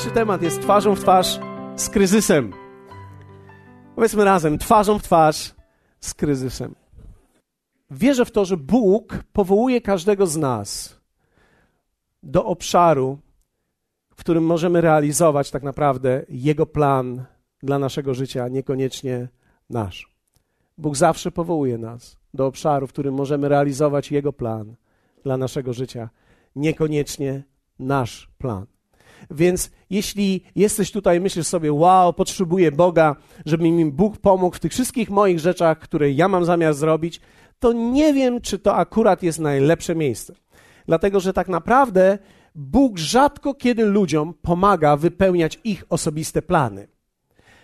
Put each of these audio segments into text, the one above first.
Dzisiejszy temat jest twarzą w twarz z kryzysem. Powiedzmy razem, twarzą w twarz z kryzysem. Wierzę w to, że Bóg powołuje każdego z nas do obszaru, w którym możemy realizować tak naprawdę Jego plan dla naszego życia, niekoniecznie nasz. Bóg zawsze powołuje nas do obszaru, w którym możemy realizować Jego plan dla naszego życia, niekoniecznie nasz plan. Więc jeśli jesteś tutaj, myślisz sobie, wow, potrzebuję Boga, żeby mi Bóg pomógł w tych wszystkich moich rzeczach, które ja mam zamiar zrobić, to nie wiem, czy to akurat jest najlepsze miejsce. Dlatego, że tak naprawdę Bóg rzadko kiedy ludziom pomaga wypełniać ich osobiste plany.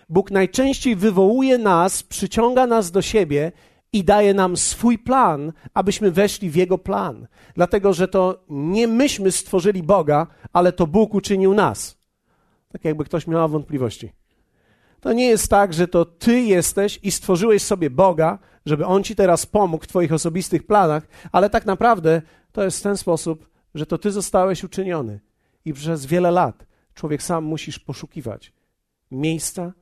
Bóg najczęściej wywołuje nas, przyciąga nas do siebie i daje nam swój plan, abyśmy weszli w Jego plan. Dlatego, że to nie myśmy stworzyli Boga, ale to Bóg uczynił nas. Tak jakby ktoś miał wątpliwości. To nie jest tak, że to Ty jesteś i stworzyłeś sobie Boga, żeby On Ci teraz pomógł w Twoich osobistych planach, ale tak naprawdę to jest w ten sposób, że to Ty zostałeś uczyniony. I przez wiele lat człowiek sam musisz poszukiwać miejsca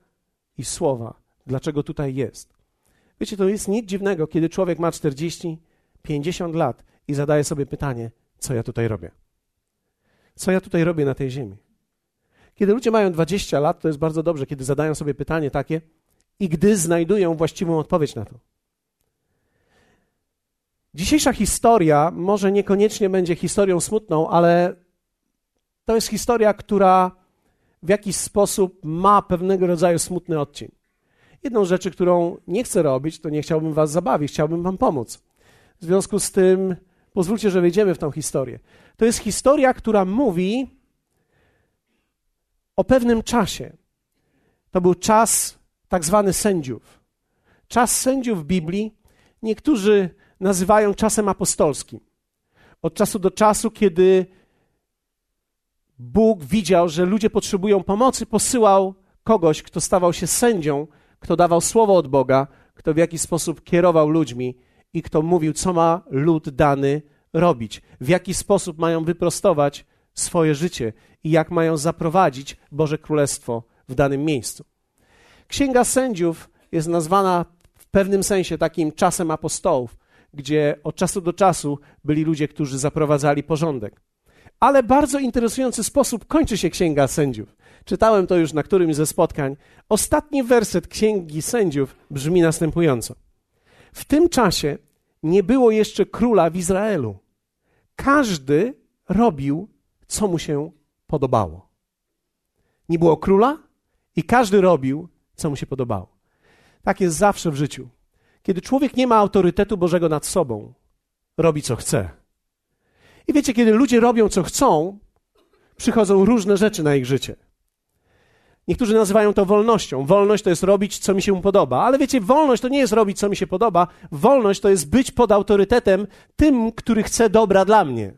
i słowa, dlaczego tutaj jest. Wiecie, to jest nic dziwnego, kiedy człowiek ma 40, 50 lat i zadaje sobie pytanie, co ja tutaj robię? Co ja tutaj robię na tej ziemi? Kiedy ludzie mają 20 lat, to jest bardzo dobrze, kiedy zadają sobie pytanie takie i gdy znajdują właściwą odpowiedź na to. Dzisiejsza historia może niekoniecznie będzie historią smutną, ale to jest historia, która w jakiś sposób ma pewnego rodzaju smutny odcień. Jedną rzeczy, którą nie chcę robić, to nie chciałbym was zabawić, chciałbym wam pomóc. W związku z tym pozwólcie, że wejdziemy w tą historię. To jest historia, która mówi o pewnym czasie. To był czas tak zwany sędziów. Czas sędziów w Biblii niektórzy nazywają czasem apostolskim. Od czasu do czasu, kiedy Bóg widział, że ludzie potrzebują pomocy, posyłał kogoś, kto stawał się sędzią, kto dawał słowo od Boga, kto w jakiś sposób kierował ludźmi i kto mówił, co ma lud dany robić, w jaki sposób mają wyprostować swoje życie i jak mają zaprowadzić Boże Królestwo w danym miejscu. Księga Sędziów jest nazwana w pewnym sensie takim czasem apostołów, gdzie od czasu do czasu byli ludzie, którzy zaprowadzali porządek. Ale bardzo interesujący sposób kończy się Księga Sędziów. Czytałem to już na którymś ze spotkań. Ostatni werset Księgi Sędziów brzmi następująco. W tym czasie nie było jeszcze króla w Izraelu. Każdy robił, co mu się podobało. Nie było króla i każdy robił, co mu się podobało. Tak jest zawsze w życiu. Kiedy człowiek nie ma autorytetu Bożego nad sobą, robi co chce. I wiecie, kiedy ludzie robią co chcą, przychodzą różne rzeczy na ich życie. Niektórzy nazywają to wolnością. Wolność to jest robić, co mi się podoba. Ale wiecie, wolność to nie jest robić, co mi się podoba. Wolność to jest być pod autorytetem tym, który chce dobra dla mnie.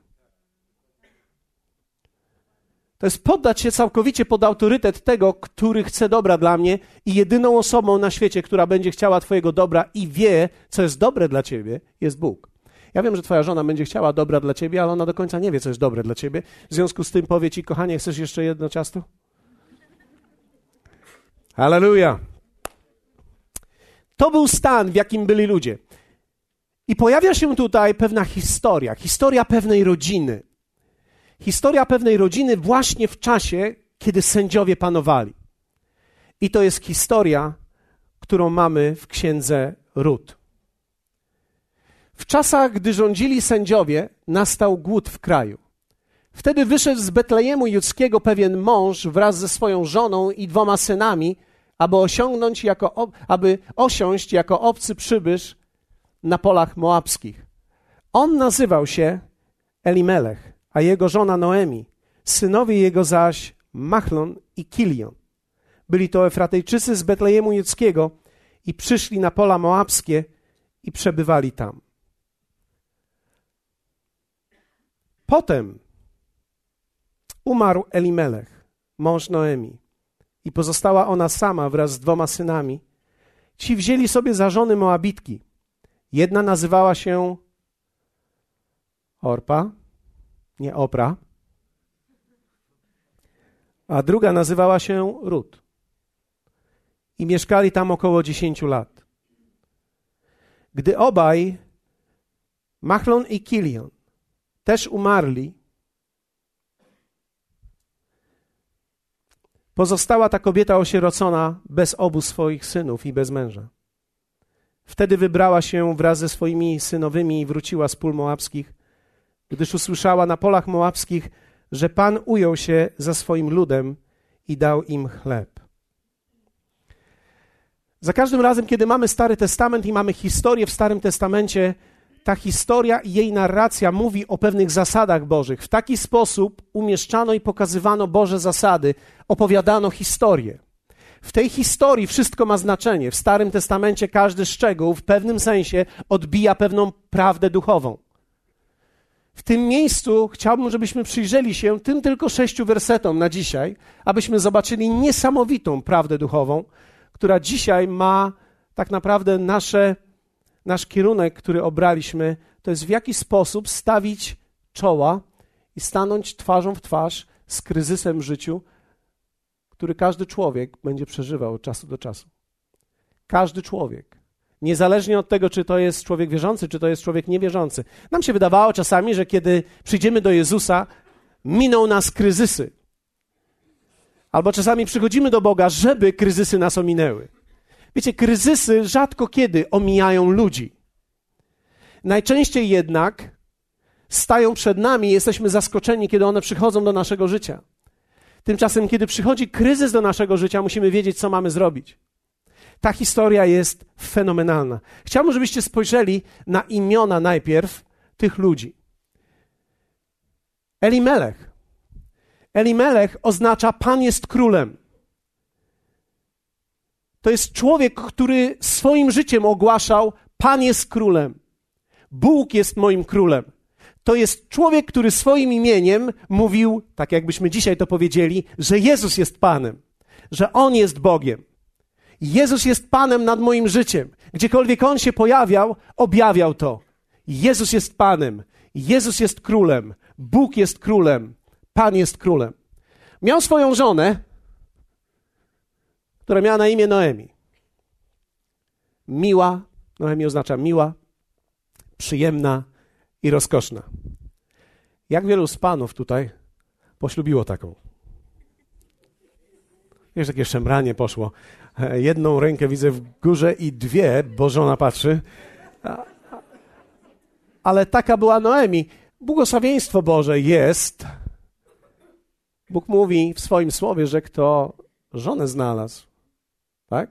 To jest poddać się całkowicie pod autorytet tego, który chce dobra dla mnie i jedyną osobą na świecie, która będzie chciała Twojego dobra i wie, co jest dobre dla Ciebie, jest Bóg. Ja wiem, że Twoja żona będzie chciała dobra dla Ciebie, ale ona do końca nie wie, co jest dobre dla Ciebie. W związku z tym powie Ci, kochanie, chcesz jeszcze jedno ciasto? Halleluja. To był stan, w jakim byli ludzie. I pojawia się tutaj pewna historia, historia pewnej rodziny. Historia pewnej rodziny właśnie w czasie, kiedy sędziowie panowali. I to jest historia, którą mamy w księdze Rut. W czasach, gdy rządzili sędziowie, nastał głód w kraju. Wtedy wyszedł z Betlejemu judzkiego pewien mąż wraz ze swoją żoną i dwoma synami aby osiągnąć jako, aby osiąść jako obcy przybysz na polach moabskich. On nazywał się Elimelech, a jego żona Noemi, synowie jego zaś Machlon i Kilion. Byli to Efratejczycy z Betlejemu Judzkiego i przyszli na pola moabskie i przebywali tam. Potem umarł Elimelech, mąż Noemi i pozostała ona sama wraz z dwoma synami, ci wzięli sobie za żony Moabitki. Jedna nazywała się Orpa, nie Opra, a druga nazywała się Rut. I mieszkali tam około 10 lat. Gdy obaj, Machlon i Kilion, też umarli, pozostała ta kobieta osierocona bez obu swoich synów i bez męża. Wtedy wybrała się wraz ze swoimi synowymi i wróciła z pól moabskich, gdyż usłyszała na polach moabskich, że Pan ujął się za swoim ludem i dał im chleb. Za każdym razem, kiedy mamy Stary Testament i mamy historię w Starym Testamencie, ta historia i jej narracja mówi o pewnych zasadach Bożych. W taki sposób umieszczano i pokazywano Boże zasady, opowiadano historię. W tej historii wszystko ma znaczenie. W Starym Testamencie każdy szczegół w pewnym sensie odbija pewną prawdę duchową. W tym miejscu chciałbym, żebyśmy przyjrzeli się tym tylko sześciu wersetom na dzisiaj, abyśmy zobaczyli niesamowitą prawdę duchową, która dzisiaj ma tak naprawdę nasze, nasz kierunek, który obraliśmy, to jest w jaki sposób stawić czoła i stanąć twarzą w twarz z kryzysem w życiu, który każdy człowiek będzie przeżywał od czasu do czasu. Każdy człowiek. Niezależnie od tego, czy to jest człowiek wierzący, czy to jest człowiek niewierzący. Nam się wydawało czasami, że kiedy przyjdziemy do Jezusa, miną nas kryzysy. Albo czasami przychodzimy do Boga, żeby kryzysy nas ominęły. Wiecie, kryzysy rzadko kiedy omijają ludzi. Najczęściej jednak stają przed nami i jesteśmy zaskoczeni, kiedy one przychodzą do naszego życia. Tymczasem, kiedy przychodzi kryzys do naszego życia, musimy wiedzieć, co mamy zrobić. Ta historia jest fenomenalna. Chciałbym, żebyście spojrzeli na imiona najpierw tych ludzi. Elimelech. Elimelech oznacza Pan jest królem. To jest człowiek, który swoim życiem ogłaszał: Pan jest królem. Bóg jest moim królem. To jest człowiek, który swoim imieniem mówił, tak jakbyśmy dzisiaj to powiedzieli, że Jezus jest Panem, że On jest Bogiem. Jezus jest Panem nad moim życiem. Gdziekolwiek On się pojawiał, objawiał to. Jezus jest Panem, Jezus jest Królem, Bóg jest Królem, Pan jest Królem. Miał swoją żonę, która miała na imię Noemi. Miła, Noemi oznacza miła, przyjemna i rozkoszna. Jak wielu z panów tutaj poślubiło taką? Wiesz, takie szemranie poszło. Jedną rękę widzę w górze i dwie, bo żona patrzy. Ale taka była Noemi. Błogosławieństwo Boże jest. Bóg mówi w swoim słowie, że kto żonę znalazł, tak?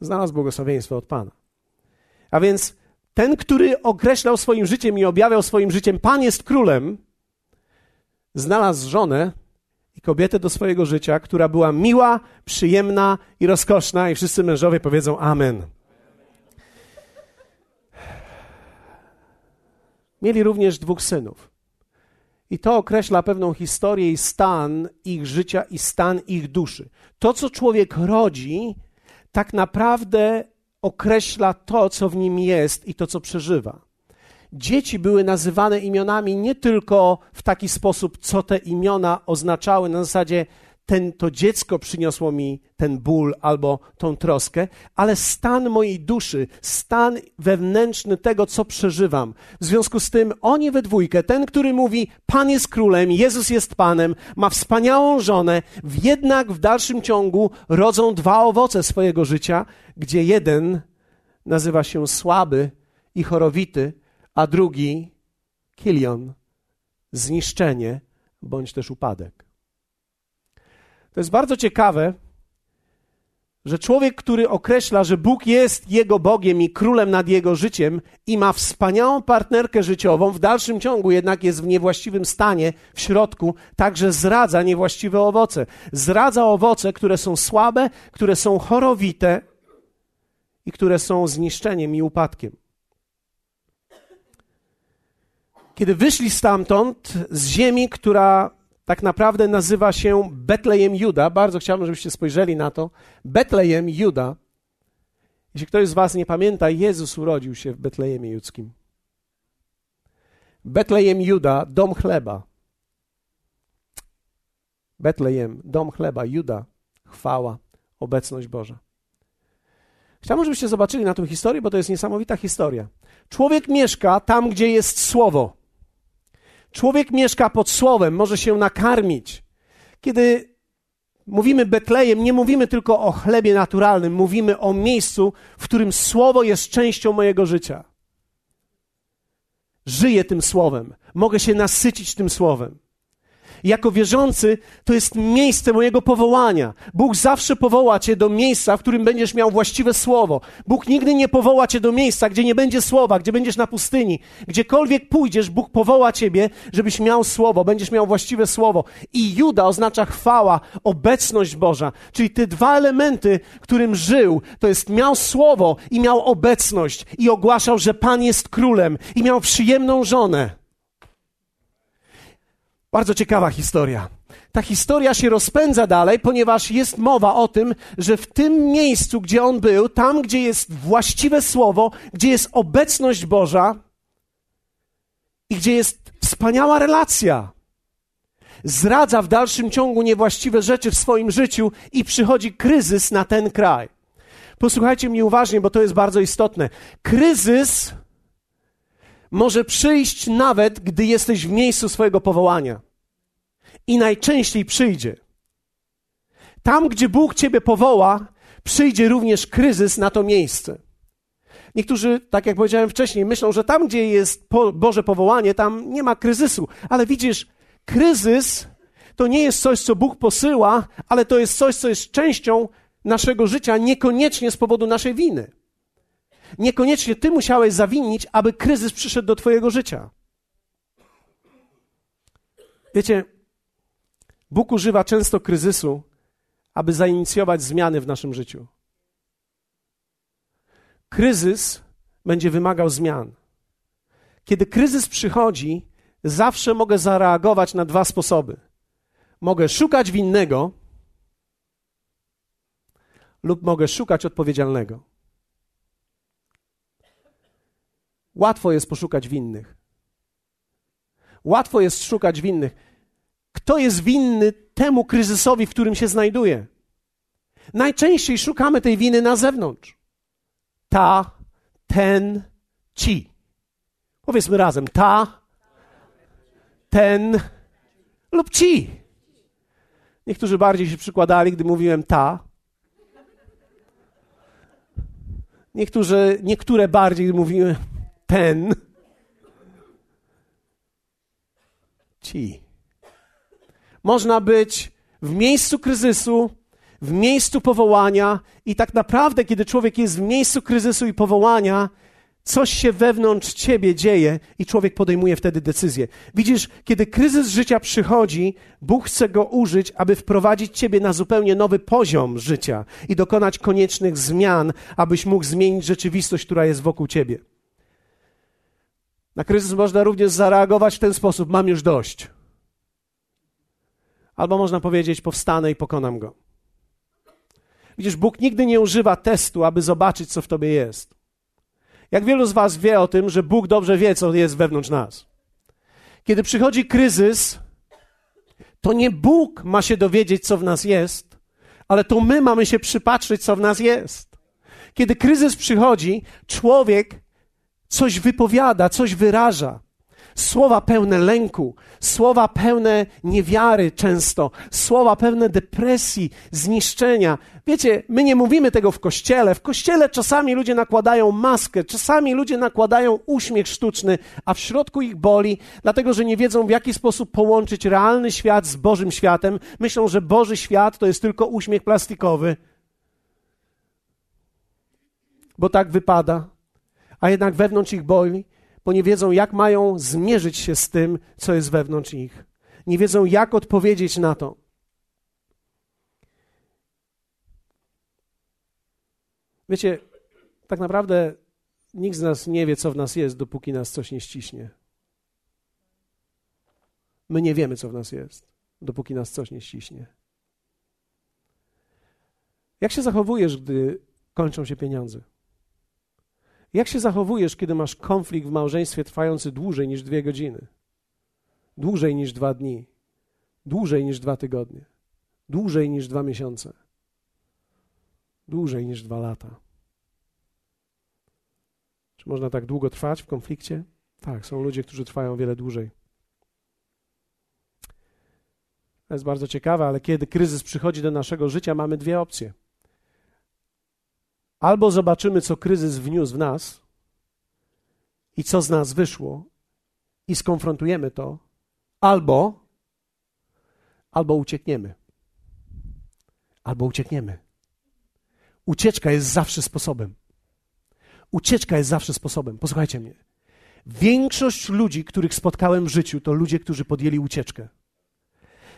Znalazł błogosławieństwo od Pana. A więc ten, który określał swoim życiem i objawiał swoim życiem, Pan jest królem, znalazł żonę i kobietę do swojego życia, która była miła, przyjemna i rozkoszna, i wszyscy mężowie powiedzą Amen. Mieli również dwóch synów. I to określa pewną historię i stan ich życia i stan ich duszy. To, co człowiek rodzi, tak naprawdę określa to, co w nim jest i to, co przeżywa. Dzieci były nazywane imionami nie tylko w taki sposób, co te imiona oznaczały, na zasadzie ten, to dziecko przyniosło mi ten ból albo tą troskę, ale stan mojej duszy, stan wewnętrzny tego, co przeżywam. W związku z tym oni we dwójkę, ten, który mówi, Pan jest królem, Jezus jest Panem, ma wspaniałą żonę, jednak w dalszym ciągu rodzą dwa owoce swojego życia, gdzie jeden nazywa się słaby i chorowity, a drugi kilion, zniszczenie bądź też upadek. To jest bardzo ciekawe, że człowiek, który określa, że Bóg jest jego Bogiem i królem nad jego życiem i ma wspaniałą partnerkę życiową, w dalszym ciągu jednak jest w niewłaściwym stanie w środku, także zradza niewłaściwe owoce. Zradza owoce, które są słabe, które są chorowite i które są zniszczeniem i upadkiem. Kiedy wyszli stamtąd, z ziemi, która tak naprawdę nazywa się Betlejem Juda. Bardzo chciałbym, żebyście spojrzeli na to. Betlejem Juda. Jeśli ktoś z Was nie pamięta, Jezus urodził się w Betlejemie Judzkim. Betlejem Juda, dom chleba. Betlejem, dom chleba, Juda, chwała, obecność Boża. Chciałbym, żebyście zobaczyli na tę historię, bo to jest niesamowita historia. Człowiek mieszka tam, gdzie jest słowo. Człowiek mieszka pod słowem, może się nakarmić. Kiedy mówimy Betlejem, nie mówimy tylko o chlebie naturalnym, mówimy o miejscu, w którym słowo jest częścią mojego życia. Żyję tym słowem, mogę się nasycić tym słowem jako wierzący to jest miejsce mojego powołania. Bóg zawsze powoła cię do miejsca, w którym będziesz miał właściwe słowo. Bóg nigdy nie powoła cię do miejsca, gdzie nie będzie słowa, gdzie będziesz na pustyni. Gdziekolwiek pójdziesz, Bóg powoła ciebie, żebyś miał słowo, będziesz miał właściwe słowo. I Juda oznacza chwała, obecność Boża. Czyli te dwa elementy, którym żył, to jest miał słowo i miał obecność i ogłaszał, że Pan jest królem i miał przyjemną żonę. Bardzo ciekawa historia. Ta historia się rozpędza dalej, ponieważ jest mowa o tym, że w tym miejscu, gdzie on był, tam, gdzie jest właściwe słowo, gdzie jest obecność Boża i gdzie jest wspaniała relacja, zradza w dalszym ciągu niewłaściwe rzeczy w swoim życiu i przychodzi kryzys na ten kraj. Posłuchajcie mnie uważnie, bo to jest bardzo istotne. Kryzys może przyjść nawet, gdy jesteś w miejscu swojego powołania. I najczęściej przyjdzie. Tam, gdzie Bóg Ciebie powoła, przyjdzie również kryzys na to miejsce. Niektórzy, tak jak powiedziałem wcześniej, myślą, że tam, gdzie jest Boże powołanie, tam nie ma kryzysu. Ale widzisz, kryzys to nie jest coś, co Bóg posyła, ale to jest coś, co jest częścią naszego życia, niekoniecznie z powodu naszej winy. Niekoniecznie ty musiałeś zawinić, aby kryzys przyszedł do twojego życia. Wiecie, Bóg używa często kryzysu, aby zainicjować zmiany w naszym życiu. Kryzys będzie wymagał zmian. Kiedy kryzys przychodzi, zawsze mogę zareagować na dwa sposoby. Mogę szukać winnego lub mogę szukać odpowiedzialnego. Łatwo jest poszukać winnych. Łatwo jest szukać winnych. Kto jest winny temu kryzysowi, w którym się znajduje? Najczęściej szukamy tej winy na zewnątrz. Ta, ten, ci. Powiedzmy razem: ta, ten lub ci. Niektórzy bardziej się przykładali, gdy mówiłem ta. Niektórzy, niektóre bardziej, gdy mówiłem ten, ci. Można być w miejscu kryzysu, w miejscu powołania, i tak naprawdę, kiedy człowiek jest w miejscu kryzysu i powołania, coś się wewnątrz ciebie dzieje i człowiek podejmuje wtedy decyzję. Widzisz, kiedy kryzys życia przychodzi, Bóg chce go użyć, aby wprowadzić ciebie na zupełnie nowy poziom życia i dokonać koniecznych zmian, abyś mógł zmienić rzeczywistość, która jest wokół ciebie. Na kryzys można również zareagować w ten sposób: mam już dość. Albo można powiedzieć: powstanę i pokonam go. Widzisz, Bóg nigdy nie używa testu, aby zobaczyć, co w tobie jest. Jak wielu z Was wie o tym, że Bóg dobrze wie, co jest wewnątrz nas. Kiedy przychodzi kryzys, to nie Bóg ma się dowiedzieć, co w nas jest, ale to my mamy się przypatrzyć, co w nas jest. Kiedy kryzys przychodzi, człowiek coś wypowiada, coś wyraża. Słowa pełne lęku, słowa pełne niewiary często, słowa pełne depresji, zniszczenia. Wiecie, my nie mówimy tego w kościele. W kościele czasami ludzie nakładają maskę, czasami ludzie nakładają uśmiech sztuczny, a w środku ich boli, dlatego że nie wiedzą, w jaki sposób połączyć realny świat z Bożym światem. Myślą, że Boży świat to jest tylko uśmiech plastikowy. Bo tak wypada a jednak wewnątrz ich boli, bo nie wiedzą, jak mają zmierzyć się z tym, co jest wewnątrz ich. Nie wiedzą, jak odpowiedzieć na to. Wiecie, tak naprawdę nikt z nas nie wie, co w nas jest, dopóki nas coś nie ściśnie. My nie wiemy, co w nas jest, dopóki nas coś nie ściśnie. Jak się zachowujesz, gdy kończą się pieniądze? Jak się zachowujesz, kiedy masz konflikt w małżeństwie trwający dłużej niż dwie godziny? Dłużej niż dwa dni? Dłużej niż dwa tygodnie? Dłużej niż dwa miesiące. Dłużej niż dwa lata. Czy można tak długo trwać w konflikcie? Tak, są ludzie, którzy trwają wiele dłużej. To jest bardzo ciekawe, ale kiedy kryzys przychodzi do naszego życia, mamy dwie opcje. Albo zobaczymy, co kryzys wniósł w nas i co z nas wyszło, i skonfrontujemy to, albo, albo uciekniemy. Albo uciekniemy. Ucieczka jest zawsze sposobem. Ucieczka jest zawsze sposobem. Posłuchajcie mnie. Większość ludzi, których spotkałem w życiu, to ludzie, którzy podjęli ucieczkę.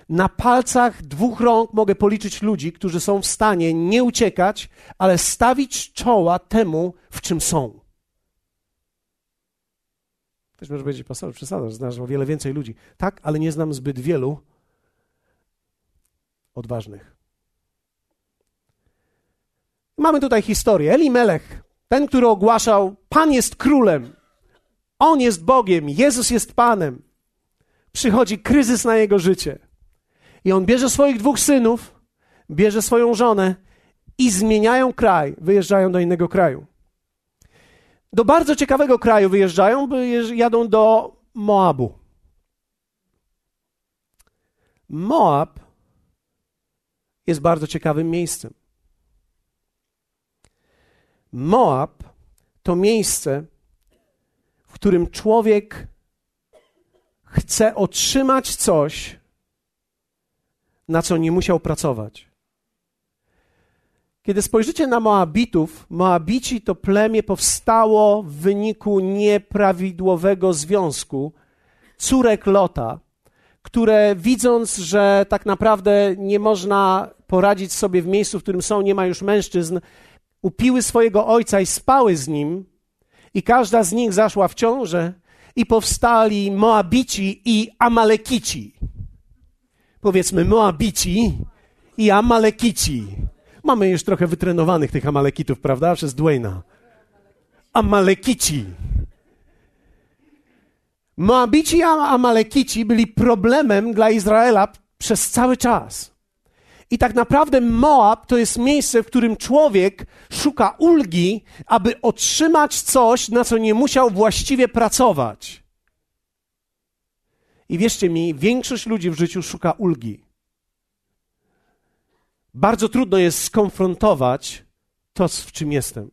Na palcach dwóch rąk mogę policzyć ludzi, którzy są w stanie nie uciekać, ale stawić czoła temu, w czym są. Ktoś może powiedzieć, pastor, przesadzasz, znasz o wiele więcej ludzi. Tak, ale nie znam zbyt wielu odważnych. Mamy tutaj historię. Eli Melech, ten, który ogłaszał, Pan jest królem, On jest Bogiem, Jezus jest Panem. Przychodzi kryzys na jego życie. I on bierze swoich dwóch synów, bierze swoją żonę i zmieniają kraj, wyjeżdżają do innego kraju. Do bardzo ciekawego kraju wyjeżdżają, jadą do Moabu. Moab jest bardzo ciekawym miejscem. Moab to miejsce, w którym człowiek chce otrzymać coś, na co nie musiał pracować. Kiedy spojrzycie na Moabitów, Moabici to plemię powstało w wyniku nieprawidłowego związku córek Lota, które widząc, że tak naprawdę nie można poradzić sobie w miejscu, w którym są, nie ma już mężczyzn, upiły swojego ojca i spały z nim, i każda z nich zaszła w ciążę, i powstali Moabici i Amalekici. Powiedzmy Moabici i Amalekici. Mamy już trochę wytrenowanych tych Amalekitów, prawda? Przez Dwayna. Amalekici. Moabici i Amalekici byli problemem dla Izraela przez cały czas. I tak naprawdę Moab to jest miejsce, w którym człowiek szuka ulgi, aby otrzymać coś, na co nie musiał właściwie pracować. I wierzcie mi, większość ludzi w życiu szuka ulgi. Bardzo trudno jest skonfrontować to, w czym jestem.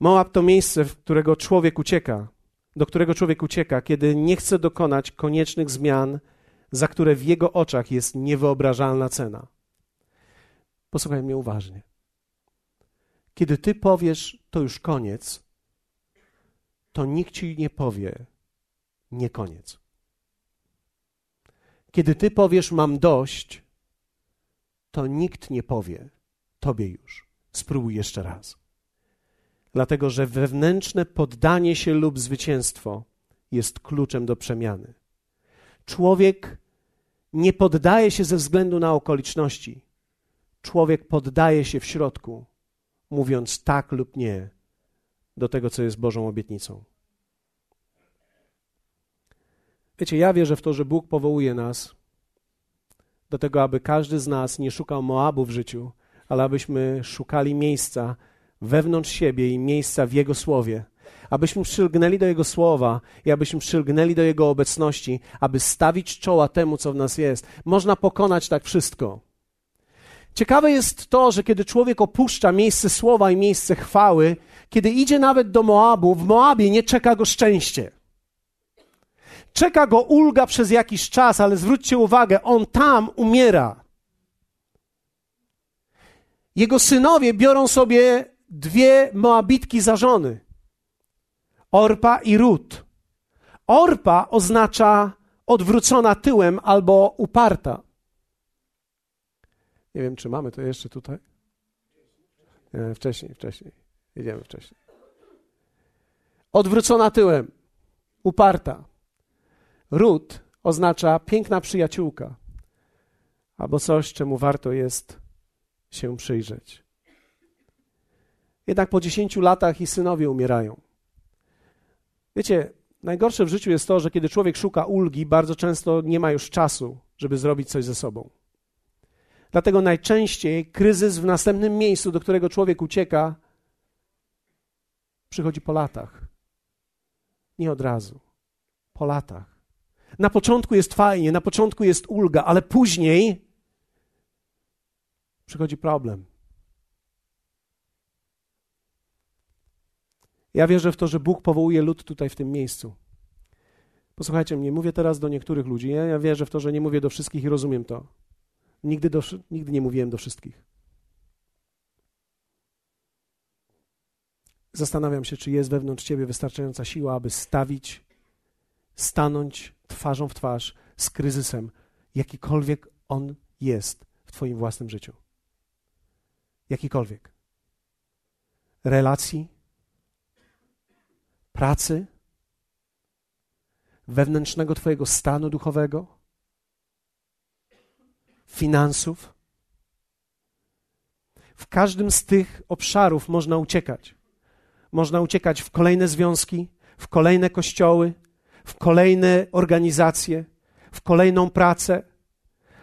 Moab to miejsce, w którego człowiek ucieka, do którego człowiek ucieka, kiedy nie chce dokonać koniecznych zmian, za które w jego oczach jest niewyobrażalna cena. Posłuchaj mnie uważnie. Kiedy ty powiesz, to już koniec, to nikt ci nie powie, nie koniec. Kiedy ty powiesz, mam dość, to nikt nie powie tobie już. Spróbuj jeszcze raz. Dlatego, że wewnętrzne poddanie się lub zwycięstwo jest kluczem do przemiany. Człowiek nie poddaje się ze względu na okoliczności. Człowiek poddaje się w środku, mówiąc tak lub nie do tego, co jest Bożą obietnicą. Wiecie, ja wierzę w to, że Bóg powołuje nas do tego, aby każdy z nas nie szukał Moabu w życiu, ale abyśmy szukali miejsca wewnątrz siebie i miejsca w Jego Słowie. Abyśmy przylgnęli do Jego Słowa i abyśmy przylgnęli do Jego obecności, aby stawić czoła temu, co w nas jest. Można pokonać tak wszystko. Ciekawe jest to, że kiedy człowiek opuszcza miejsce słowa i miejsce chwały, kiedy idzie nawet do Moabu, w Moabie nie czeka go szczęście. Czeka go ulga przez jakiś czas, ale zwróćcie uwagę, on tam umiera. Jego synowie biorą sobie dwie Moabitki za żony. Orpa i Rut. Orpa oznacza odwrócona tyłem albo uparta. Nie wiem, czy mamy to jeszcze tutaj. Nie, wcześniej, wcześniej. Jedziemy wcześniej. Odwrócona tyłem, uparta. Ród oznacza piękna przyjaciółka, albo coś, czemu warto jest się przyjrzeć. Jednak po dziesięciu latach i synowie umierają. Wiecie, najgorsze w życiu jest to, że kiedy człowiek szuka ulgi, bardzo często nie ma już czasu, żeby zrobić coś ze sobą. Dlatego najczęściej kryzys w następnym miejscu, do którego człowiek ucieka, przychodzi po latach. Nie od razu. Po latach. Na początku jest fajnie, na początku jest ulga, ale później przychodzi problem. Ja wierzę w to, że Bóg powołuje lud tutaj w tym miejscu. Posłuchajcie mnie, mówię teraz do niektórych ludzi. Ja, ja wierzę w to, że nie mówię do wszystkich i rozumiem to. Nigdy, do, nigdy nie mówiłem do wszystkich. Zastanawiam się, czy jest wewnątrz ciebie wystarczająca siła, aby stawić, stanąć twarzą w twarz z kryzysem, jakikolwiek on jest w Twoim własnym życiu. Jakikolwiek. Relacji, pracy, wewnętrznego Twojego stanu duchowego, finansów. W każdym z tych obszarów można uciekać. Można uciekać w kolejne związki, w kolejne kościoły, w kolejne organizacje, w kolejną pracę.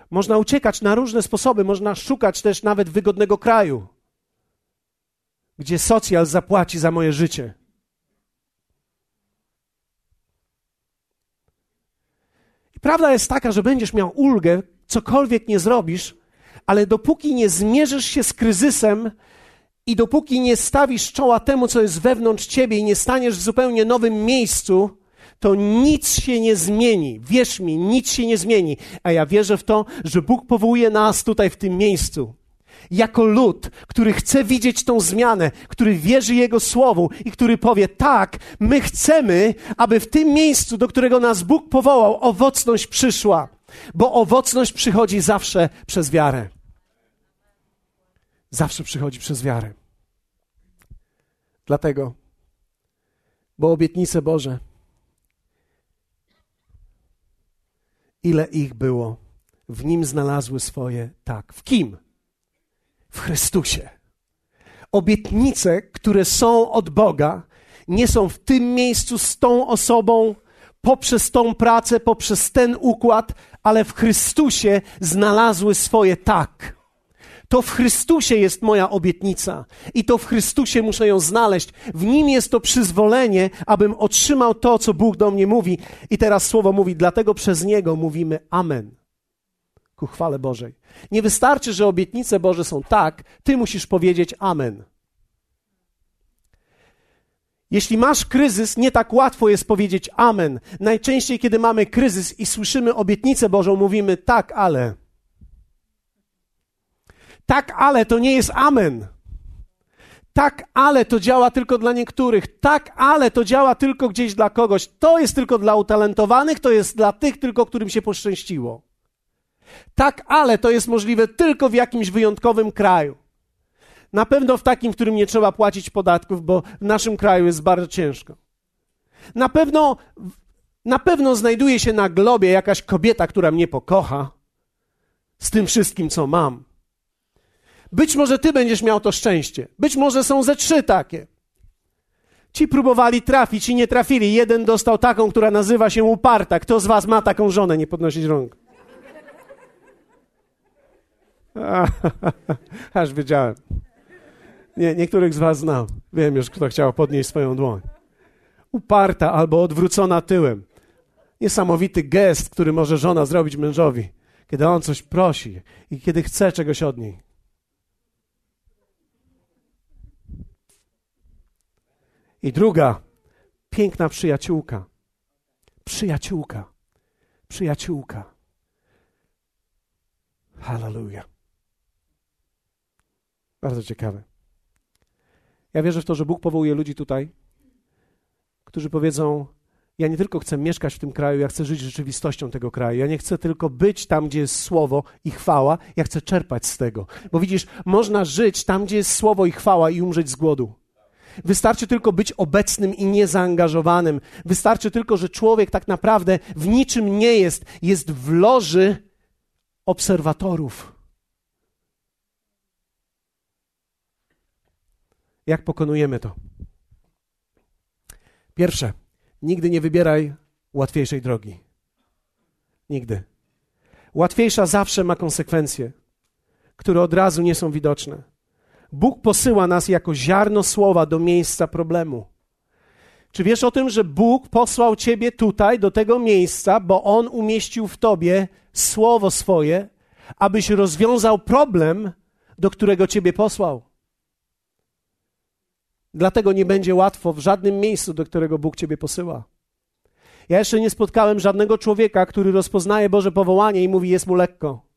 Można uciekać na różne sposoby, można szukać też nawet wygodnego kraju, gdzie socjal zapłaci za moje życie. I prawda jest taka, że będziesz miał ulgę, cokolwiek nie zrobisz, ale dopóki nie zmierzysz się z kryzysem i dopóki nie stawisz czoła temu, co jest wewnątrz ciebie i nie staniesz w zupełnie nowym miejscu, to nic się nie zmieni. Wierz mi, nic się nie zmieni. A ja wierzę w to, że Bóg powołuje nas tutaj w tym miejscu. Jako lud, który chce widzieć tą zmianę, który wierzy Jego słowu i który powie: Tak, my chcemy, aby w tym miejscu, do którego nas Bóg powołał, owocność przyszła, bo owocność przychodzi zawsze przez wiarę. Zawsze przychodzi przez wiarę. Dlatego, bo obietnice Boże ile ich było. W nim znalazły swoje tak. W kim? W Chrystusie. Obietnice, które są od Boga, nie są w tym miejscu z tą osobą, poprzez tą pracę, poprzez ten układ, ale w Chrystusie znalazły swoje tak. To w Chrystusie jest moja obietnica i to w Chrystusie muszę ją znaleźć. W nim jest to przyzwolenie, abym otrzymał to, co Bóg do mnie mówi. I teraz słowo mówi, dlatego przez niego mówimy Amen. Ku chwale Bożej. Nie wystarczy, że obietnice Boże są tak, ty musisz powiedzieć Amen. Jeśli masz kryzys, nie tak łatwo jest powiedzieć Amen. Najczęściej, kiedy mamy kryzys i słyszymy obietnicę Bożą, mówimy tak, ale. Tak, ale to nie jest amen. Tak, ale to działa tylko dla niektórych. Tak, ale to działa tylko gdzieś dla kogoś. To jest tylko dla utalentowanych, to jest dla tych tylko, którym się poszczęściło. Tak, ale to jest możliwe tylko w jakimś wyjątkowym kraju. Na pewno w takim, w którym nie trzeba płacić podatków, bo w naszym kraju jest bardzo ciężko. Na pewno, na pewno znajduje się na globie jakaś kobieta, która mnie pokocha z tym wszystkim, co mam. Być może ty będziesz miał to szczęście. Być może są ze trzy takie. Ci próbowali trafić i nie trafili. Jeden dostał taką, która nazywa się uparta. Kto z was ma taką żonę? Nie podnosić rąk. Aż wiedziałem. Nie, niektórych z was znam. Wiem już, kto chciał podnieść swoją dłoń. Uparta albo odwrócona tyłem. Niesamowity gest, który może żona zrobić mężowi, kiedy on coś prosi i kiedy chce czegoś od niej. I druga, piękna przyjaciółka. Przyjaciółka. Przyjaciółka. Hallelujah. Bardzo ciekawe. Ja wierzę w to, że Bóg powołuje ludzi tutaj, którzy powiedzą: Ja nie tylko chcę mieszkać w tym kraju, ja chcę żyć rzeczywistością tego kraju. Ja nie chcę tylko być tam, gdzie jest słowo i chwała, ja chcę czerpać z tego. Bo widzisz, można żyć tam, gdzie jest słowo i chwała i umrzeć z głodu. Wystarczy tylko być obecnym i niezaangażowanym. Wystarczy tylko, że człowiek tak naprawdę w niczym nie jest, jest w loży obserwatorów. Jak pokonujemy to? Pierwsze, nigdy nie wybieraj łatwiejszej drogi. Nigdy. Łatwiejsza zawsze ma konsekwencje, które od razu nie są widoczne. Bóg posyła nas jako ziarno słowa do miejsca problemu. Czy wiesz o tym, że Bóg posłał ciebie tutaj, do tego miejsca, bo On umieścił w tobie słowo swoje, abyś rozwiązał problem, do którego ciebie posłał? Dlatego nie będzie łatwo w żadnym miejscu, do którego Bóg ciebie posyła. Ja jeszcze nie spotkałem żadnego człowieka, który rozpoznaje Boże powołanie i mówi: Jest mu lekko.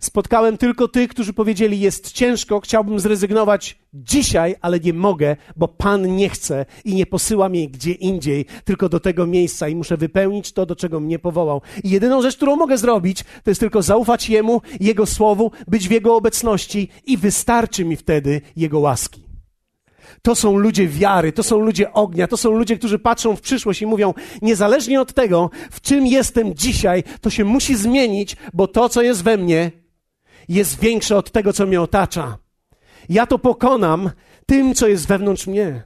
Spotkałem tylko tych, którzy powiedzieli: Jest ciężko, chciałbym zrezygnować dzisiaj, ale nie mogę, bo Pan nie chce i nie posyła mnie gdzie indziej, tylko do tego miejsca i muszę wypełnić to, do czego mnie powołał. I jedyną rzecz, którą mogę zrobić, to jest tylko zaufać Jemu, Jego słowu, być w Jego obecności i wystarczy mi wtedy Jego łaski. To są ludzie wiary, to są ludzie ognia, to są ludzie, którzy patrzą w przyszłość i mówią: Niezależnie od tego, w czym jestem dzisiaj, to się musi zmienić, bo to, co jest we mnie, jest większe od tego, co mnie otacza. Ja to pokonam tym, co jest wewnątrz mnie.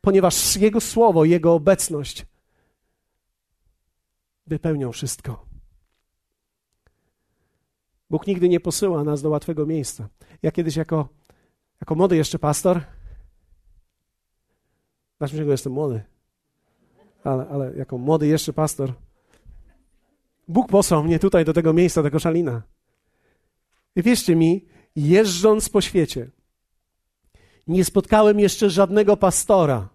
Ponieważ Jego słowo, Jego obecność wypełnią wszystko. Bóg nigdy nie posyła nas do łatwego miejsca. Ja kiedyś jako jako młody jeszcze pastor, znaczy, że jestem młody, ale, ale jako młody jeszcze pastor, Bóg posłał mnie tutaj do tego miejsca, do Koszalina. Wierzcie mi, jeżdżąc po świecie, nie spotkałem jeszcze żadnego pastora,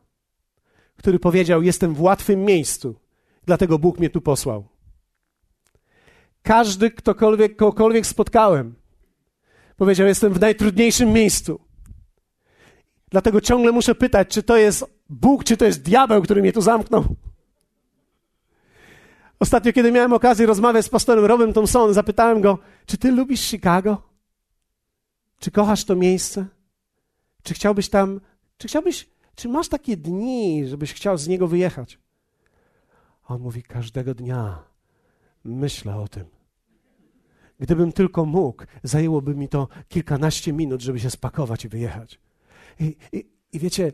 który powiedział: Jestem w łatwym miejscu, dlatego Bóg mnie tu posłał. Każdy, ktokolwiek, kogokolwiek spotkałem, powiedział: Jestem w najtrudniejszym miejscu, Dlatego ciągle muszę pytać, czy to jest Bóg, czy to jest diabeł, który mnie tu zamknął. Ostatnio, kiedy miałem okazję rozmawiać z pastorem Robem Thompsonem, zapytałem go, czy ty lubisz Chicago? Czy kochasz to miejsce? Czy chciałbyś tam, czy chciałbyś, czy masz takie dni, żebyś chciał z niego wyjechać? A on mówi, każdego dnia myślę o tym. Gdybym tylko mógł, zajęłoby mi to kilkanaście minut, żeby się spakować i wyjechać. I, i, I, wiecie,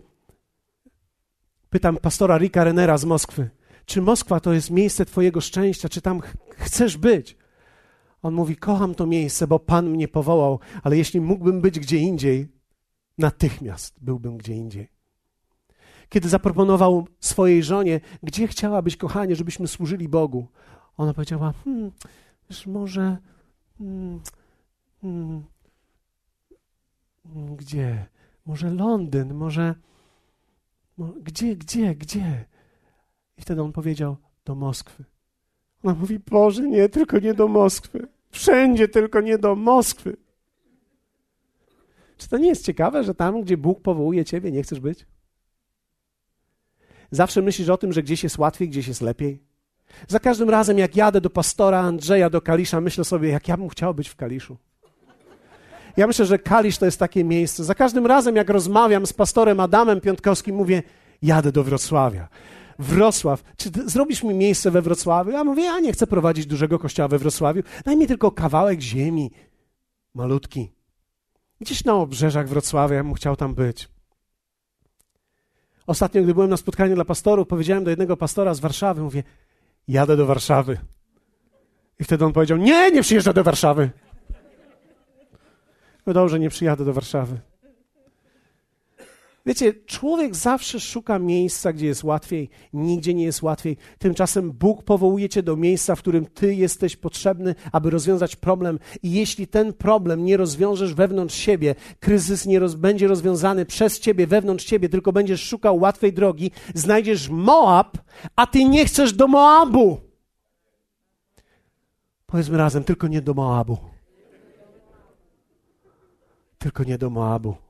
pytam pastora Rika Renera z Moskwy, czy Moskwa to jest miejsce Twojego szczęścia, czy tam ch chcesz być? On mówi: Kocham to miejsce, bo Pan mnie powołał, ale jeśli mógłbym być gdzie indziej, natychmiast byłbym gdzie indziej. Kiedy zaproponował swojej żonie, gdzie chciałabyś, kochanie, żebyśmy służyli Bogu, ona powiedziała: Hmm, wiesz, może. Hmm, hmm, hmm gdzie? Może Londyn, może. Gdzie, gdzie, gdzie? I wtedy on powiedział: Do Moskwy. Ona mówi: Boże, nie, tylko nie do Moskwy. Wszędzie, tylko nie do Moskwy. Czy to nie jest ciekawe, że tam, gdzie Bóg powołuje ciebie, nie chcesz być? Zawsze myślisz o tym, że gdzieś jest łatwiej, gdzieś jest lepiej. Za każdym razem, jak jadę do pastora Andrzeja do Kalisza, myślę sobie, jak ja bym chciał być w Kaliszu. Ja myślę, że Kalisz to jest takie miejsce. Za każdym razem, jak rozmawiam z pastorem Adamem Piątkowskim, mówię, jadę do Wrocławia. Wrocław, czy zrobisz mi miejsce we Wrocławiu? Ja mówię, ja nie chcę prowadzić dużego kościoła we Wrocławiu. Daj mi tylko kawałek ziemi, malutki. Gdzieś na obrzeżach Wrocławia, ja bym chciał tam być. Ostatnio, gdy byłem na spotkaniu dla pastorów, powiedziałem do jednego pastora z Warszawy, mówię, jadę do Warszawy. I wtedy on powiedział, nie, nie przyjeżdża do Warszawy. No dobrze, nie przyjadę do Warszawy. Wiecie, człowiek zawsze szuka miejsca, gdzie jest łatwiej, nigdzie nie jest łatwiej. Tymczasem Bóg powołuje cię do miejsca, w którym ty jesteś potrzebny, aby rozwiązać problem. I jeśli ten problem nie rozwiążesz wewnątrz siebie, kryzys nie roz, będzie rozwiązany przez ciebie, wewnątrz ciebie, tylko będziesz szukał łatwej drogi, znajdziesz Moab, a ty nie chcesz do Moabu. Powiedzmy razem, tylko nie do Moabu tylko nie do Moabu.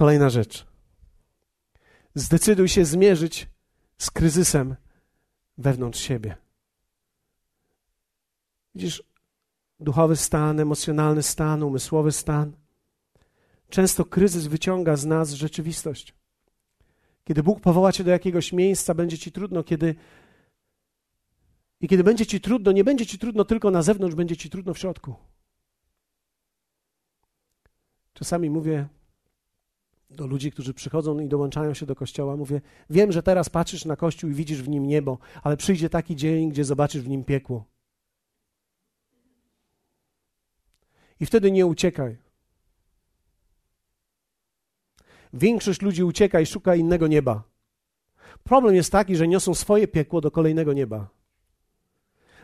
Kolejna rzecz. Zdecyduj się zmierzyć z kryzysem wewnątrz siebie. Widzisz, duchowy stan, emocjonalny stan, umysłowy stan. Często kryzys wyciąga z nas rzeczywistość. Kiedy Bóg powoła cię do jakiegoś miejsca, będzie ci trudno, kiedy i kiedy będzie ci trudno, nie będzie ci trudno tylko na zewnątrz, będzie ci trudno w środku. Czasami mówię do ludzi, którzy przychodzą i dołączają się do kościoła, mówię: Wiem, że teraz patrzysz na kościół i widzisz w nim niebo, ale przyjdzie taki dzień, gdzie zobaczysz w nim piekło. I wtedy nie uciekaj. Większość ludzi ucieka i szuka innego nieba. Problem jest taki, że niosą swoje piekło do kolejnego nieba.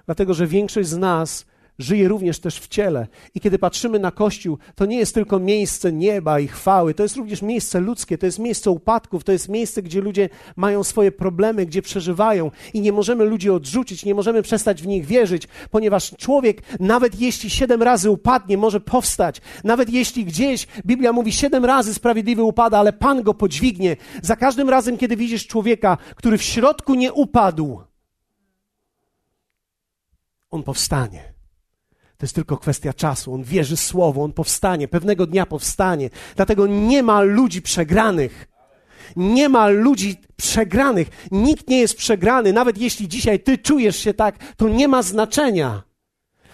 Dlatego, że większość z nas żyje również też w ciele. I kiedy patrzymy na Kościół, to nie jest tylko miejsce nieba i chwały, to jest również miejsce ludzkie, to jest miejsce upadków, to jest miejsce, gdzie ludzie mają swoje problemy, gdzie przeżywają i nie możemy ludzi odrzucić, nie możemy przestać w nich wierzyć, ponieważ człowiek, nawet jeśli siedem razy upadnie, może powstać. Nawet jeśli gdzieś, Biblia mówi, siedem razy sprawiedliwy upada, ale Pan go podźwignie. Za każdym razem, kiedy widzisz człowieka, który w środku nie upadł, on powstanie. To jest tylko kwestia czasu. On wierzy słowo, on powstanie, pewnego dnia powstanie. Dlatego nie ma ludzi przegranych. Nie ma ludzi przegranych. Nikt nie jest przegrany. Nawet jeśli dzisiaj ty czujesz się tak, to nie ma znaczenia.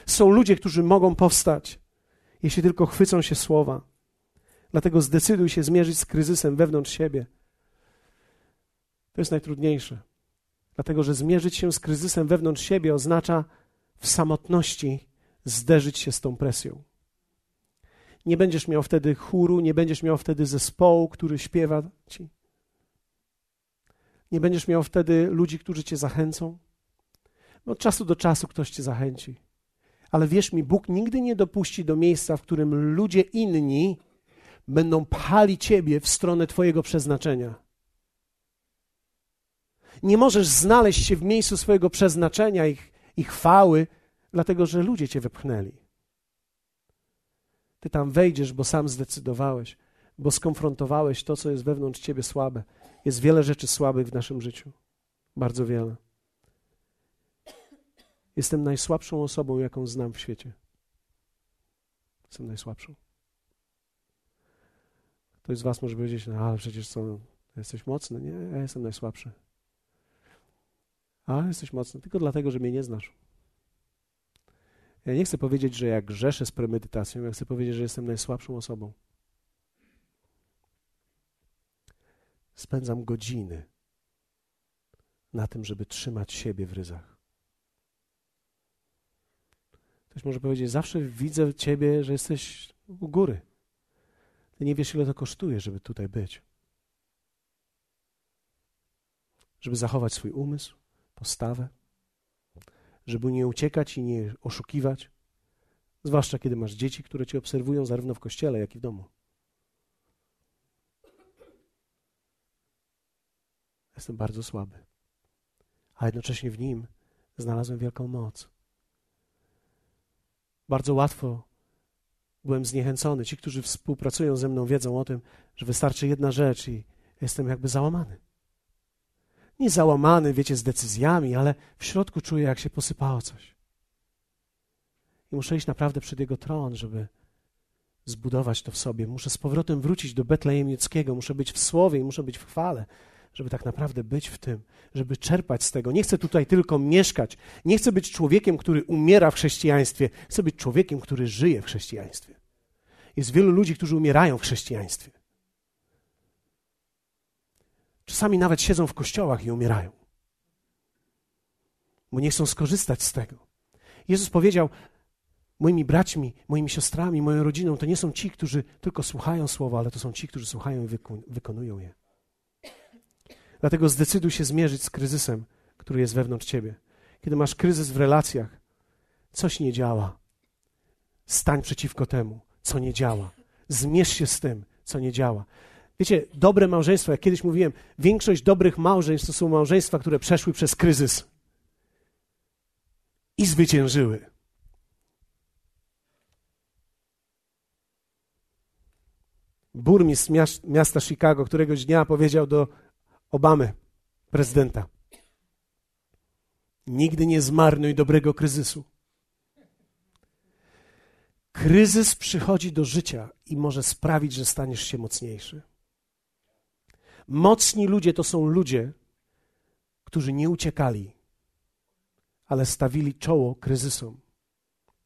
Są ludzie, którzy mogą powstać, jeśli tylko chwycą się słowa. Dlatego zdecyduj się zmierzyć z kryzysem wewnątrz siebie. To jest najtrudniejsze. Dlatego, że zmierzyć się z kryzysem wewnątrz siebie oznacza w samotności zderzyć się z tą presją. Nie będziesz miał wtedy chóru, nie będziesz miał wtedy zespołu, który śpiewa ci. Nie będziesz miał wtedy ludzi, którzy cię zachęcą. Od czasu do czasu ktoś cię zachęci. Ale wierz mi, Bóg nigdy nie dopuści do miejsca, w którym ludzie inni będą pchali ciebie w stronę twojego przeznaczenia. Nie możesz znaleźć się w miejscu swojego przeznaczenia i, i chwały, dlatego że ludzie cię wypchnęli. Ty tam wejdziesz, bo sam zdecydowałeś, bo skonfrontowałeś to, co jest wewnątrz ciebie słabe. Jest wiele rzeczy słabych w naszym życiu. Bardzo wiele. Jestem najsłabszą osobą, jaką znam w świecie. Jestem najsłabszą. Ktoś z Was może powiedzieć, no ale przecież co, jesteś mocny. Nie, ja jestem najsłabszy. A jesteś mocny tylko dlatego, że mnie nie znasz. Ja nie chcę powiedzieć, że ja grzeszę z premedytacją, ja chcę powiedzieć, że jestem najsłabszą osobą. Spędzam godziny na tym, żeby trzymać siebie w ryzach. Ktoś może powiedzieć, zawsze widzę ciebie, że jesteś u góry. Ty nie wiesz, ile to kosztuje, żeby tutaj być. Żeby zachować swój umysł, postawę żeby nie uciekać i nie oszukiwać, zwłaszcza kiedy masz dzieci, które cię obserwują zarówno w kościele, jak i w domu. Jestem bardzo słaby, a jednocześnie w nim znalazłem wielką moc. Bardzo łatwo byłem zniechęcony. Ci, którzy współpracują ze mną, wiedzą o tym, że wystarczy jedna rzecz i jestem jakby załamany nie załamany, wiecie, z decyzjami, ale w środku czuję, jak się posypało coś. I muszę iść naprawdę przed Jego tron, żeby zbudować to w sobie. Muszę z powrotem wrócić do Betlejem Nieckiego, muszę być w słowie i muszę być w chwale, żeby tak naprawdę być w tym, żeby czerpać z tego. Nie chcę tutaj tylko mieszkać. Nie chcę być człowiekiem, który umiera w chrześcijaństwie. Chcę być człowiekiem, który żyje w chrześcijaństwie. Jest wielu ludzi, którzy umierają w chrześcijaństwie. Czasami nawet siedzą w kościołach i umierają, bo nie chcą skorzystać z tego. Jezus powiedział: Moimi braćmi, moimi siostrami, moją rodziną to nie są ci, którzy tylko słuchają słowa, ale to są ci, którzy słuchają i wykonują je. Dlatego zdecyduj się zmierzyć z kryzysem, który jest wewnątrz ciebie. Kiedy masz kryzys w relacjach, coś nie działa. Stań przeciwko temu, co nie działa. Zmierz się z tym, co nie działa. Wiecie, dobre małżeństwo, jak kiedyś mówiłem, większość dobrych małżeństw to są małżeństwa, które przeszły przez kryzys i zwyciężyły. Burmistrz miasta Chicago któregoś dnia powiedział do Obamy, prezydenta: Nigdy nie zmarnuj dobrego kryzysu. Kryzys przychodzi do życia i może sprawić, że staniesz się mocniejszy. Mocni ludzie to są ludzie, którzy nie uciekali, ale stawili czoło kryzysom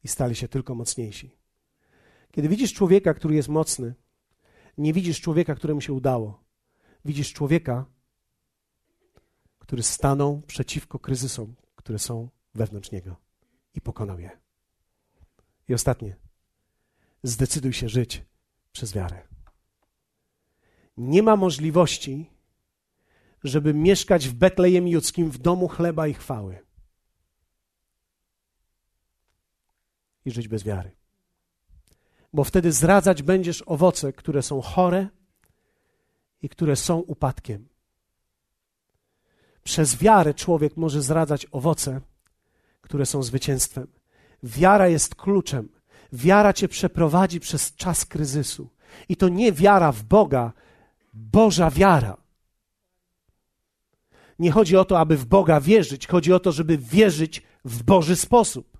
i stali się tylko mocniejsi. Kiedy widzisz człowieka, który jest mocny, Nie widzisz człowieka, któremu się udało. Widzisz człowieka, który stanął przeciwko kryzysom, które są wewnątrz niego i pokonał je. I ostatnie. Zdecyduj się żyć przez wiarę. Nie ma możliwości, żeby mieszkać w Betlejem Judzkim w domu chleba i chwały i żyć bez wiary. Bo wtedy zradzać będziesz owoce, które są chore i które są upadkiem. Przez wiarę człowiek może zradzać owoce, które są zwycięstwem. Wiara jest kluczem. Wiara cię przeprowadzi przez czas kryzysu. I to nie wiara w Boga, Boża wiara. Nie chodzi o to, aby w Boga wierzyć, chodzi o to, żeby wierzyć w Boży sposób.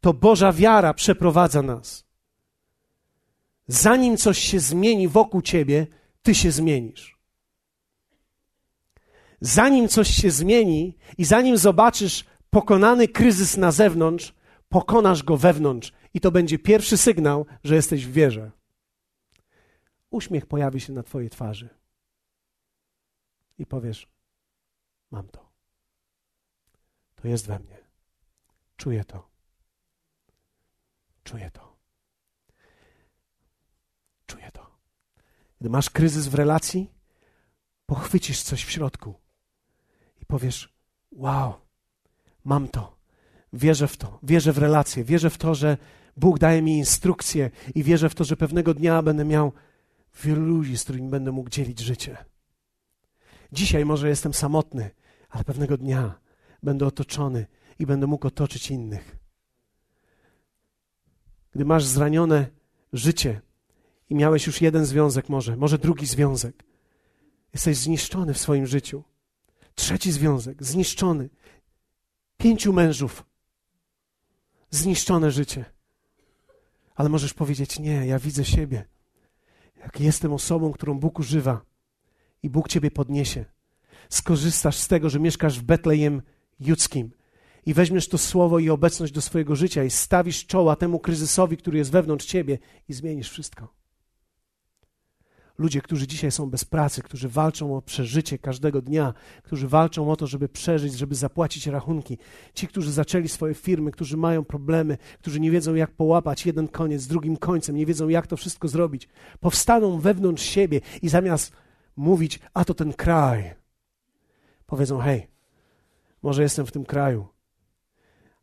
To Boża wiara przeprowadza nas. Zanim coś się zmieni wokół ciebie, ty się zmienisz. Zanim coś się zmieni i zanim zobaczysz pokonany kryzys na zewnątrz, pokonasz go wewnątrz. I to będzie pierwszy sygnał, że jesteś w wierze. Uśmiech pojawi się na Twojej twarzy. I powiesz: Mam to. To jest we mnie. Czuję to. Czuję to. Czuję to. Gdy masz kryzys w relacji, pochwycisz coś w środku i powiesz: Wow, mam to. Wierzę w to. Wierzę w relacje. Wierzę w to, że Bóg daje mi instrukcje i wierzę w to, że pewnego dnia będę miał wielu ludzi, z którymi będę mógł dzielić życie. Dzisiaj może jestem samotny, ale pewnego dnia będę otoczony i będę mógł otoczyć innych. Gdy masz zranione życie i miałeś już jeden związek, może, może drugi związek, jesteś zniszczony w swoim życiu. Trzeci związek, zniszczony. Pięciu mężów, zniszczone życie. Ale możesz powiedzieć: Nie, ja widzę siebie. Jak jestem osobą, którą Bóg używa i Bóg ciebie podniesie. Skorzystasz z tego, że mieszkasz w Betlejem Judzkim i weźmiesz to słowo i obecność do swojego życia i stawisz czoła temu kryzysowi, który jest wewnątrz ciebie i zmienisz wszystko. Ludzie, którzy dzisiaj są bez pracy, którzy walczą o przeżycie każdego dnia, którzy walczą o to, żeby przeżyć, żeby zapłacić rachunki. Ci, którzy zaczęli swoje firmy, którzy mają problemy, którzy nie wiedzą, jak połapać jeden koniec z drugim końcem, nie wiedzą, jak to wszystko zrobić, powstaną wewnątrz siebie i zamiast mówić, a to ten kraj, powiedzą: Hej, może jestem w tym kraju,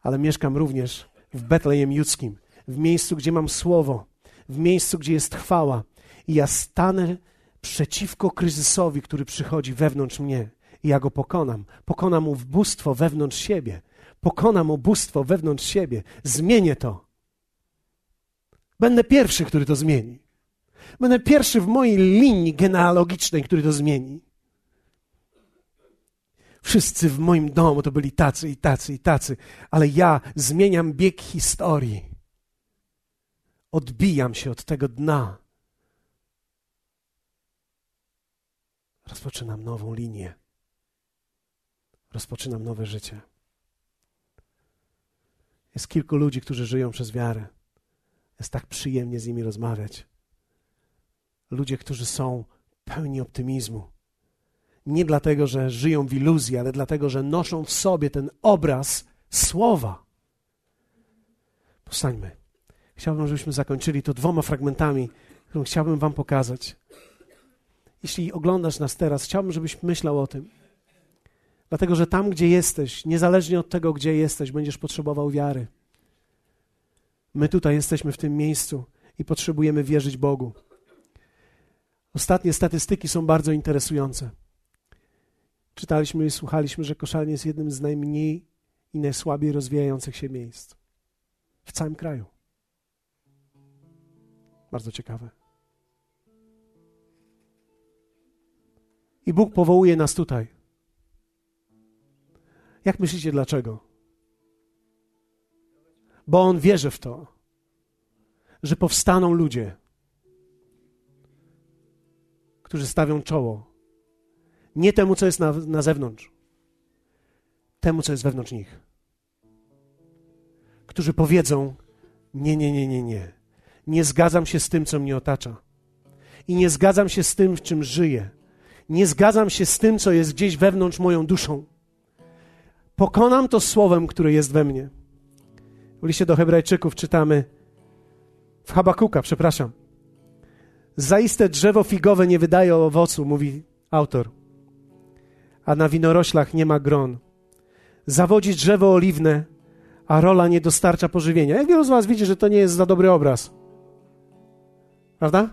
ale mieszkam również w Betlejem Judzkim, w miejscu, gdzie mam słowo, w miejscu, gdzie jest chwała i ja stanę przeciwko kryzysowi, który przychodzi wewnątrz mnie i ja go pokonam. Pokonam ubóstwo wewnątrz siebie. Pokonam ubóstwo wewnątrz siebie. Zmienię to. Będę pierwszy, który to zmieni. Będę pierwszy w mojej linii genealogicznej, który to zmieni. Wszyscy w moim domu to byli tacy i tacy i tacy, ale ja zmieniam bieg historii. Odbijam się od tego dna Rozpoczynam nową linię. Rozpoczynam nowe życie. Jest kilku ludzi, którzy żyją przez wiarę. Jest tak przyjemnie z nimi rozmawiać. Ludzie, którzy są pełni optymizmu. Nie dlatego, że żyją w iluzji, ale dlatego, że noszą w sobie ten obraz słowa. Postańmy. Chciałbym, żebyśmy zakończyli to dwoma fragmentami, które chciałbym Wam pokazać. Jeśli oglądasz nas teraz, chciałbym, żebyś myślał o tym. Dlatego, że tam, gdzie jesteś, niezależnie od tego, gdzie jesteś, będziesz potrzebował wiary. My tutaj jesteśmy w tym miejscu i potrzebujemy wierzyć Bogu. Ostatnie statystyki są bardzo interesujące. Czytaliśmy i słuchaliśmy, że Koszalnie jest jednym z najmniej i najsłabiej rozwijających się miejsc w całym kraju. Bardzo ciekawe. I Bóg powołuje nas tutaj. Jak myślicie dlaczego? Bo On wierzy w to, że powstaną ludzie, którzy stawią czoło nie temu, co jest na, na zewnątrz, temu, co jest wewnątrz nich. Którzy powiedzą: Nie, nie, nie, nie, nie. Nie zgadzam się z tym, co mnie otacza. i nie zgadzam się z tym, w czym żyję. Nie zgadzam się z tym, co jest gdzieś wewnątrz moją duszą. Pokonam to słowem, które jest we mnie. W liście do Hebrajczyków czytamy, w Habakuka, przepraszam. Zaiste drzewo figowe nie wydaje owocu, mówi autor, a na winoroślach nie ma gron. Zawodzi drzewo oliwne, a rola nie dostarcza pożywienia. Jak wielu z Was widzi, że to nie jest za dobry obraz? Prawda?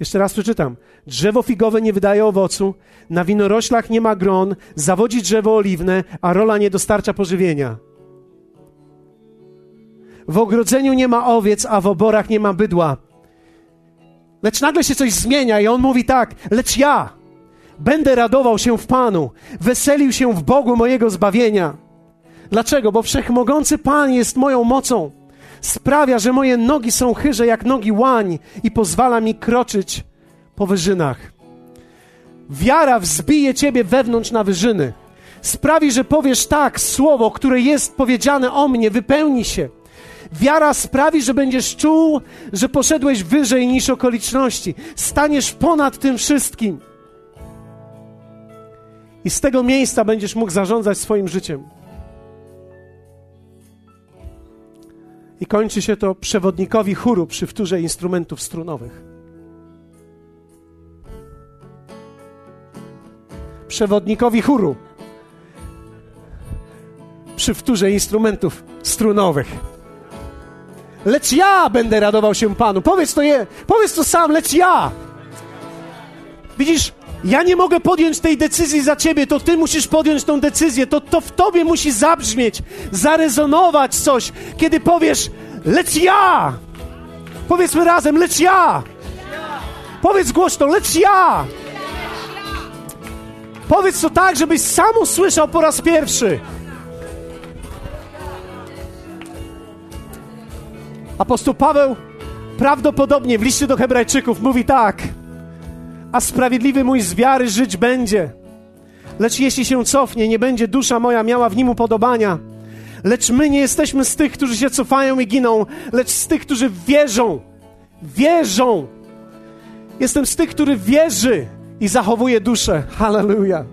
Jeszcze raz przeczytam. Drzewo figowe nie wydaje owocu, na winoroślach nie ma gron, zawodzi drzewo oliwne, a rola nie dostarcza pożywienia. W ogrodzeniu nie ma owiec, a w oborach nie ma bydła. Lecz nagle się coś zmienia i on mówi tak: Lecz ja będę radował się w Panu, weselił się w Bogu mojego zbawienia. Dlaczego? Bo wszechmogący Pan jest moją mocą. Sprawia, że moje nogi są chyże jak nogi łań i pozwala mi kroczyć po wyżynach. Wiara wzbije ciebie wewnątrz na wyżyny. Sprawi, że powiesz tak, słowo, które jest powiedziane o mnie, wypełni się. Wiara sprawi, że będziesz czuł, że poszedłeś wyżej niż okoliczności. Staniesz ponad tym wszystkim. I z tego miejsca będziesz mógł zarządzać swoim życiem. I kończy się to przewodnikowi chóru przy wtórze instrumentów strunowych. Przewodnikowi chóru przy wtórze instrumentów strunowych. Lecz ja będę radował się Panu. Powiedz to je, powiedz to sam, lecz ja. Widzisz, ja nie mogę podjąć tej decyzji za ciebie, to ty musisz podjąć tą decyzję, to, to w tobie musi zabrzmieć, zarezonować coś, kiedy powiesz, lecz ja! Powiedzmy razem, lecz ja! Powiedz głośno, lecz ja! Powiedz to tak, żebyś sam usłyszał po raz pierwszy. Apostoł Paweł prawdopodobnie w liście do Hebrajczyków mówi tak: A sprawiedliwy mój z wiary żyć będzie. Lecz jeśli się cofnie, nie będzie dusza moja miała w nim upodobania. Lecz my nie jesteśmy z tych, którzy się cofają i giną, lecz z tych, którzy wierzą. Wierzą. Jestem z tych, który wierzy i zachowuje duszę. Hallelujah.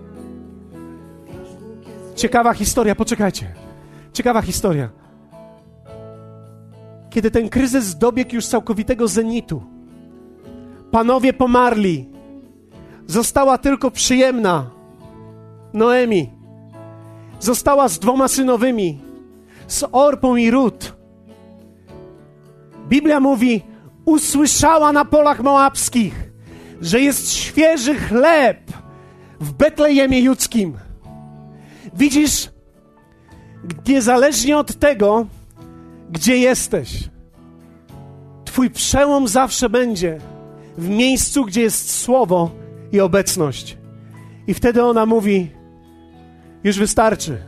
Ciekawa historia, poczekajcie. Ciekawa historia kiedy ten kryzys dobiegł już całkowitego zenitu. Panowie pomarli. Została tylko przyjemna Noemi. Została z dwoma synowymi, z Orpą i Rut. Biblia mówi, usłyszała na polach moabskich, że jest świeży chleb w Betlejemie Judzkim. Widzisz, niezależnie od tego, gdzie jesteś. Twój przełom zawsze będzie w miejscu, gdzie jest słowo i obecność. I wtedy ona mówi: Już wystarczy.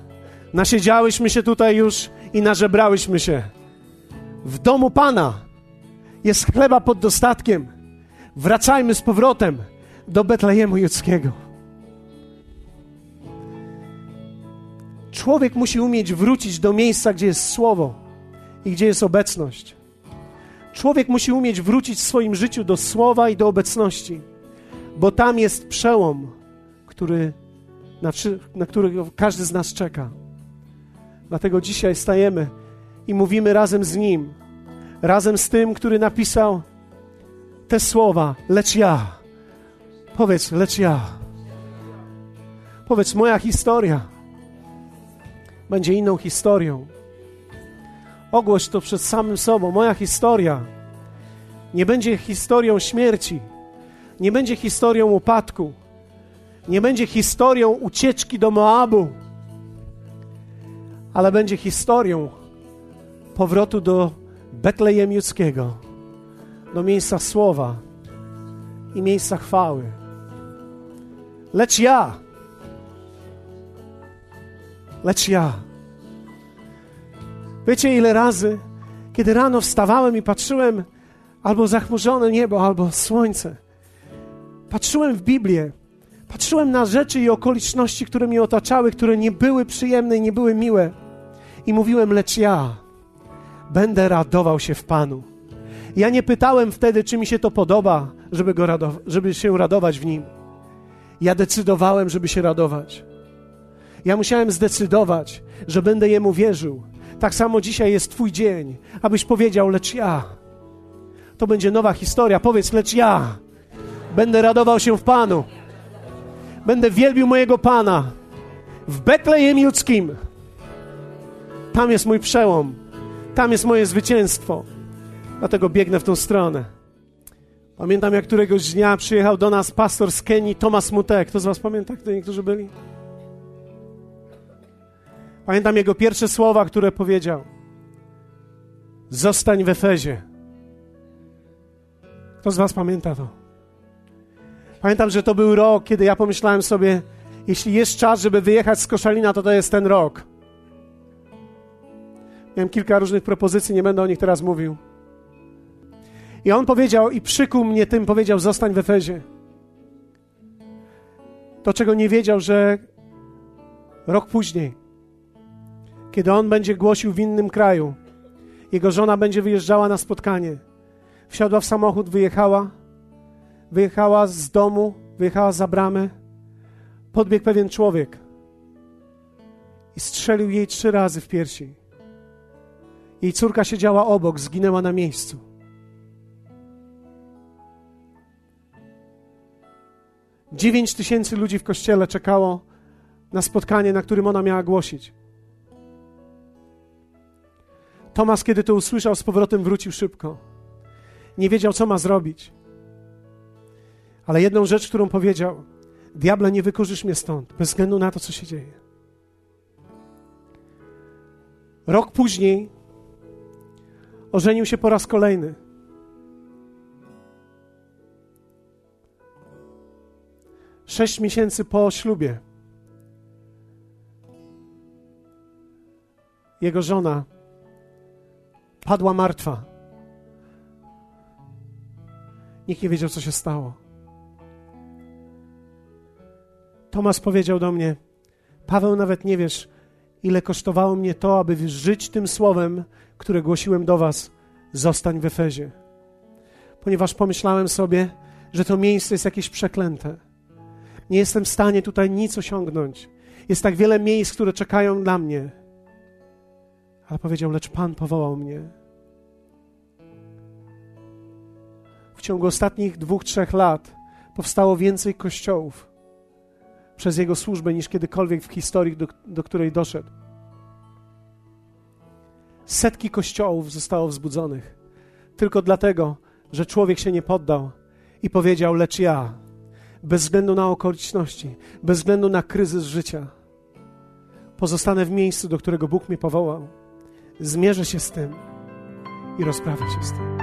Nasiedziałyśmy się tutaj już i nażebrałyśmy się. W domu Pana jest chleba pod dostatkiem. Wracajmy z powrotem do Betlejemu Judzkiego. Człowiek musi umieć wrócić do miejsca, gdzie jest słowo i gdzie jest obecność. Człowiek musi umieć wrócić w swoim życiu do słowa i do obecności, bo tam jest przełom, który, na, na każdy z nas czeka. Dlatego dzisiaj stajemy i mówimy razem z Nim, razem z tym, który napisał te słowa, lecz ja. Powiedz, lecz ja. Powiedz, moja historia będzie inną historią. Ogłoś to przed samym sobą. Moja historia nie będzie historią śmierci, nie będzie historią upadku, nie będzie historią ucieczki do Moabu, ale będzie historią powrotu do Betlejem Judzkiego, do miejsca słowa i miejsca chwały. Lecz ja, lecz ja. Wiecie, ile razy, kiedy rano wstawałem i patrzyłem albo zachmurzone niebo, albo słońce, patrzyłem w Biblię, patrzyłem na rzeczy i okoliczności, które mnie otaczały, które nie były przyjemne i nie były miłe, i mówiłem, lecz ja będę radował się w Panu. Ja nie pytałem wtedy, czy mi się to podoba, żeby, go radow- żeby się radować w nim. Ja decydowałem, żeby się radować. Ja musiałem zdecydować, że będę Jemu wierzył. Tak samo dzisiaj jest Twój dzień, abyś powiedział, lecz ja. To będzie nowa historia. Powiedz, lecz ja będę radował się w Panu. Będę wielbił mojego Pana w Betlejem Judzkim. Tam jest mój przełom. Tam jest moje zwycięstwo. Dlatego biegnę w tą stronę. Pamiętam, jak któregoś dnia przyjechał do nas pastor z Kenii, Tomasz Mutek. Kto z Was pamięta, kto niektórzy byli? Pamiętam jego pierwsze słowa, które powiedział. Zostań w Efezie. Kto z Was pamięta to? Pamiętam, że to był rok, kiedy ja pomyślałem sobie, jeśli jest czas, żeby wyjechać z Koszalina, to to jest ten rok. Miałem kilka różnych propozycji, nie będę o nich teraz mówił. I on powiedział, i przykuł mnie tym, powiedział: Zostań w Efezie. To, czego nie wiedział, że rok później, kiedy on będzie głosił w innym kraju, jego żona będzie wyjeżdżała na spotkanie. Wsiadła w samochód, wyjechała, wyjechała z domu, wyjechała za bramę. Podbiegł pewien człowiek i strzelił jej trzy razy w piersi. Jej córka siedziała obok, zginęła na miejscu. Dziewięć tysięcy ludzi w kościele czekało na spotkanie, na którym ona miała głosić. Tomasz, kiedy to usłyszał, z powrotem wrócił szybko. Nie wiedział, co ma zrobić. Ale jedną rzecz, którą powiedział: Diable, nie wykorzysz mnie stąd, bez względu na to, co się dzieje. Rok później ożenił się po raz kolejny. Sześć miesięcy po ślubie jego żona padła martwa. Nikt nie wiedział, co się stało. Tomasz powiedział do mnie: Paweł, nawet nie wiesz, ile kosztowało mnie to, aby żyć tym słowem, które głosiłem do Was: zostań w Efezie. Ponieważ pomyślałem sobie, że to miejsce jest jakieś przeklęte. Nie jestem w stanie tutaj nic osiągnąć. Jest tak wiele miejsc, które czekają dla mnie. Ale powiedział: Lecz Pan powołał mnie. W ciągu ostatnich dwóch, trzech lat powstało więcej kościołów przez jego służbę niż kiedykolwiek w historii, do, do której doszedł. Setki kościołów zostało wzbudzonych tylko dlatego, że człowiek się nie poddał i powiedział: Lecz ja, bez względu na okoliczności, bez względu na kryzys życia, pozostanę w miejscu, do którego Bóg mnie powołał, zmierzę się z tym i rozprawię się z tym.